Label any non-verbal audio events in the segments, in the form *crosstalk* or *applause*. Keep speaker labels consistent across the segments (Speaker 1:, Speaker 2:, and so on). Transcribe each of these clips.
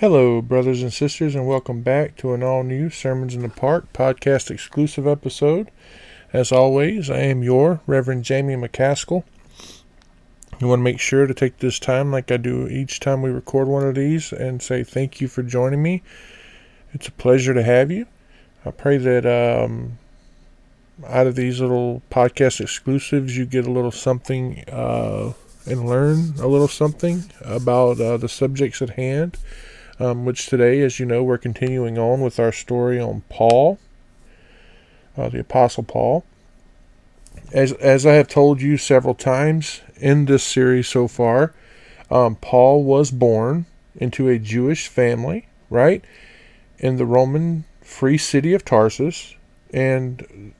Speaker 1: Hello, brothers and sisters, and welcome back to an all new Sermons in the Park podcast exclusive episode. As always, I am your Reverend Jamie McCaskill. You want to make sure to take this time, like I do each time we record one of these, and say thank you for joining me. It's a pleasure to have you. I pray that um, out of these little podcast exclusives, you get a little something uh, and learn a little something about uh, the subjects at hand um, which today, as you know, we're continuing on with our story on Paul, uh, the Apostle Paul. As, as I have told you several times in this series so far, um, Paul was born into a Jewish family, right, in the Roman free city of Tarsus, and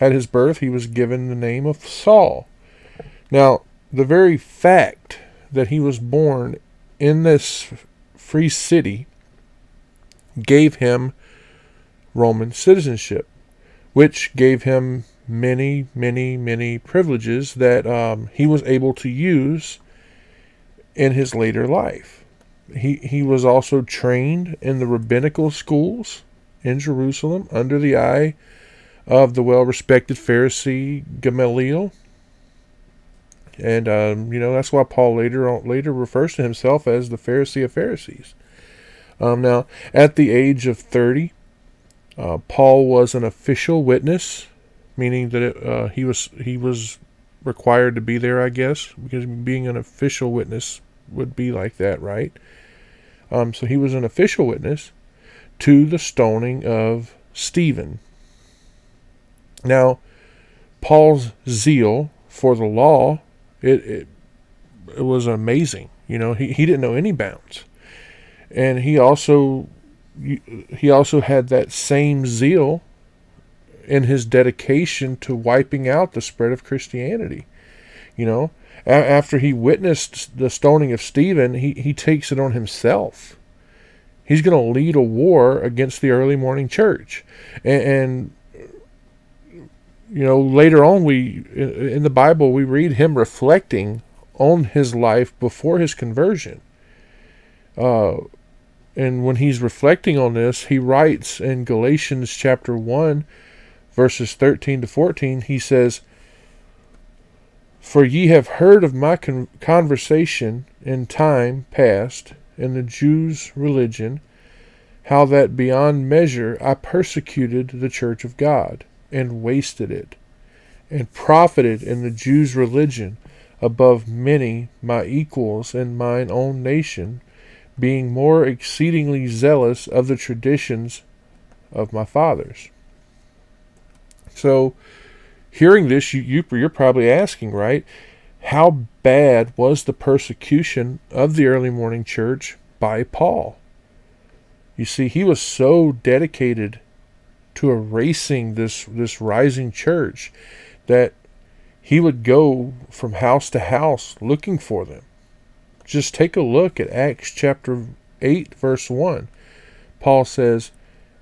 Speaker 1: at his birth he was given the name of Saul. Now, the very fact that he was born in this free city gave him Roman citizenship, which gave him many, many, many privileges that um, he was able to use in his later life. He, he was also trained in the rabbinical schools in Jerusalem under the eye of the well respected Pharisee Gamaliel. And um, you know that's why Paul later later refers to himself as the Pharisee of Pharisees. Um, now, at the age of thirty, uh, Paul was an official witness, meaning that it, uh, he was he was required to be there, I guess, because being an official witness would be like that, right? Um, so he was an official witness to the stoning of Stephen. Now, Paul's zeal for the law it, it, it was amazing. You know, he, he didn't know any bounds. And he also he also had that same zeal in his dedication to wiping out the spread of Christianity. You know, a- after he witnessed the stoning of Stephen, he, he takes it on himself. He's going to lead a war against the early morning church. And, and you know, later on, we in the Bible we read him reflecting on his life before his conversion. Uh, and when he's reflecting on this, he writes in Galatians chapter 1, verses 13 to 14, he says, For ye have heard of my con- conversation in time past in the Jews' religion, how that beyond measure I persecuted the church of God and wasted it, and profited in the Jews' religion above many my equals in mine own nation, being more exceedingly zealous of the traditions of my fathers. So, hearing this, you, you, you're probably asking, right? How bad was the persecution of the early morning church by Paul? You see, he was so dedicated to erasing this this rising church that he would go from house to house looking for them. Just take a look at Acts chapter 8 verse 1. Paul says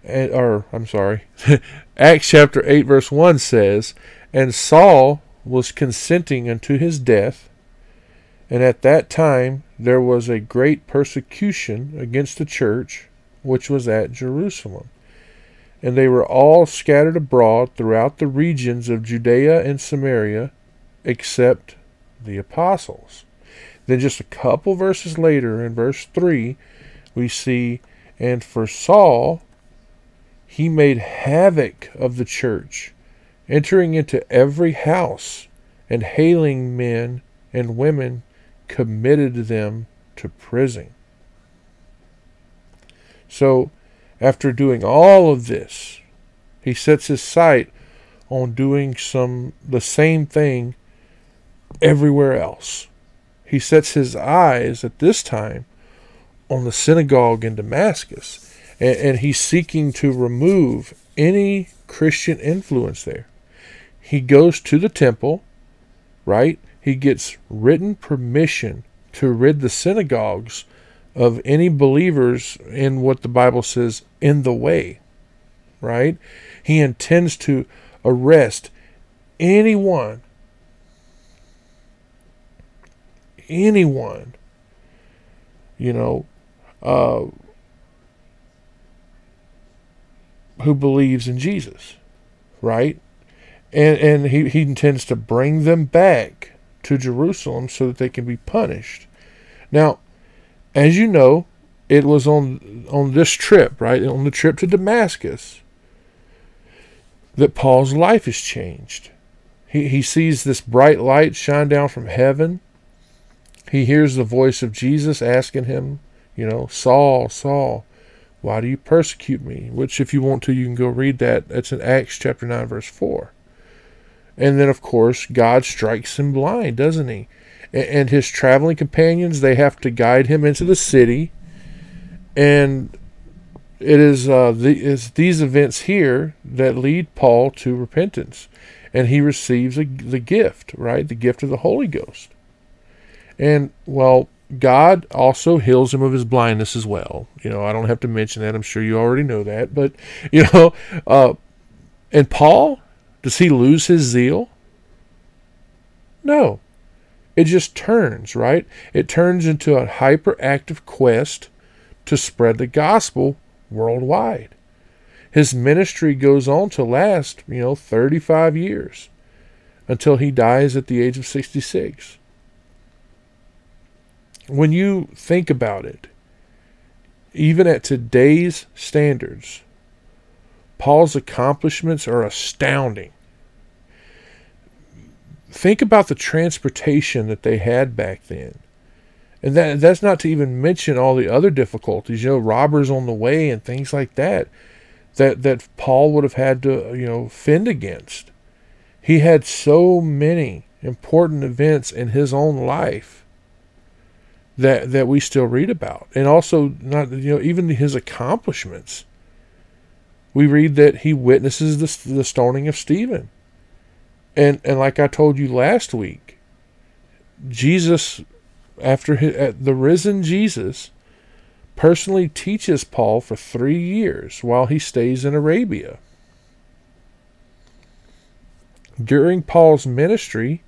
Speaker 1: or I'm sorry. *laughs* Acts chapter 8 verse 1 says, "And Saul was consenting unto his death, and at that time there was a great persecution against the church which was at Jerusalem." And they were all scattered abroad throughout the regions of Judea and Samaria, except the apostles. Then, just a couple verses later, in verse 3, we see, And for Saul, he made havoc of the church, entering into every house, and hailing men and women, committed them to prison. So, after doing all of this, he sets his sight on doing some the same thing everywhere else. He sets his eyes at this time on the synagogue in Damascus, and, and he's seeking to remove any Christian influence there. He goes to the temple, right? He gets written permission to rid the synagogues of any believers in what the Bible says in the way, right? He intends to arrest anyone, anyone, you know, uh, who believes in Jesus, right? And and he, he intends to bring them back to Jerusalem so that they can be punished. Now, as you know, it was on on this trip, right? On the trip to Damascus that Paul's life is changed. He he sees this bright light shine down from heaven. He hears the voice of Jesus asking him, you know, Saul, Saul, why do you persecute me? Which, if you want to, you can go read that. That's in Acts chapter 9, verse 4. And then, of course, God strikes him blind, doesn't he? And his traveling companions, they have to guide him into the city. And it is, uh, the, is these events here that lead Paul to repentance. And he receives a, the gift, right? The gift of the Holy Ghost. And, well, God also heals him of his blindness as well. You know, I don't have to mention that. I'm sure you already know that. But, *laughs* you know, uh, and Paul, does he lose his zeal? No. It just turns, right? It turns into a hyperactive quest to spread the gospel worldwide. His ministry goes on to last, you know, 35 years until he dies at the age of 66 when you think about it, even at today's standards, Paul's accomplishments are astounding. Think about the transportation that they had back then. And that that's not to even mention all the other difficulties, you know, robbers on the way and things like that that that Paul would have had to, you know, fend against. He had so many important events in his own life that that we still read about, and also not you know even his accomplishments. We read that he witnesses the, the stoning of Stephen, and and like I told you last week, Jesus, after his, the risen Jesus, personally teaches Paul for three years while he stays in Arabia. During Paul's ministry,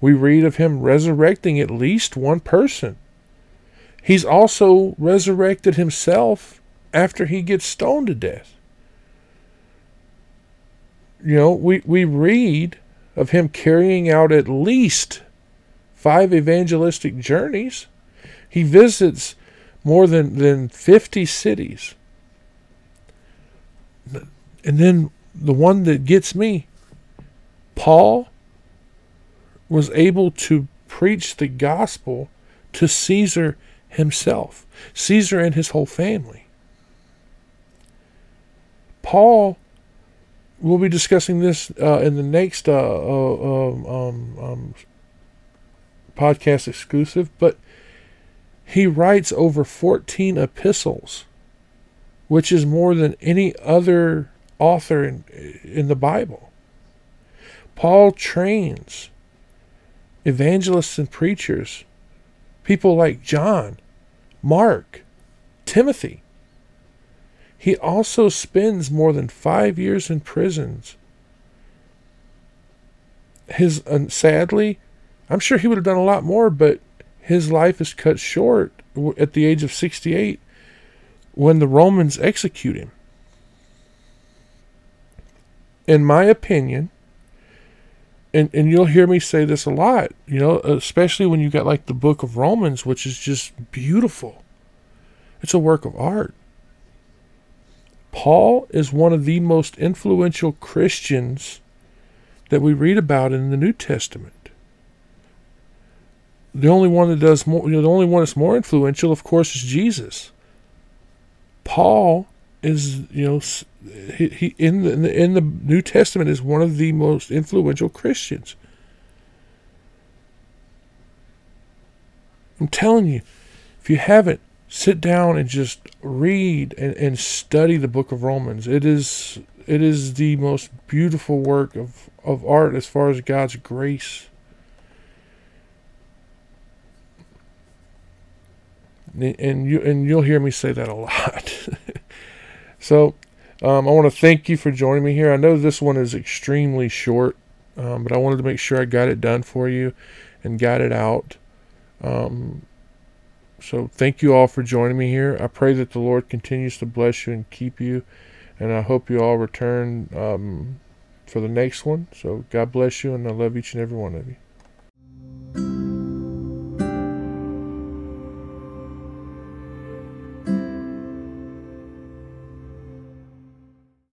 Speaker 1: we read of him resurrecting at least one person. He's also resurrected himself after he gets stoned to death. You know, we, we read of him carrying out at least five evangelistic journeys. He visits more than, than 50 cities. And then the one that gets me, Paul was able to preach the gospel to Caesar himself, Caesar and his whole family. Paul, we'll be discussing this uh, in the next uh, uh, um, um, um, podcast exclusive, but he writes over 14 epistles, which is more than any other author in, in the Bible. Paul trains evangelists and preachers, people like John, Mark, Timothy. He also spends more than five years in prisons. His uh, sadly, I'm sure he would have done a lot more, but his life is cut short at the age of 68 when the Romans execute him. In my opinion, and and you'll hear me say this a lot, you know, especially when you got like the book of Romans, which is just beautiful. It's a work of art. Paul is one of the most influential Christians that we read about in the New Testament. The only one that does more, you know, the only one that's more influential, of course, is Jesus. Paul is, you know, he, he in the in the New Testament is one of the most influential Christians. I'm telling you, if you haven't, sit down and just read and, and study the book of Romans. It is it is the most beautiful work of, of art as far as God's grace. And you and you'll hear me say that a lot. *laughs* so um, I want to thank you for joining me here. I know this one is extremely short, um, but I wanted to make sure I got it done for you and got it out. Um, so thank you all for joining me here. I pray that the Lord continues to bless you and keep you, and I hope you all return um, for the next one. So God bless you, and I love each and every one of you.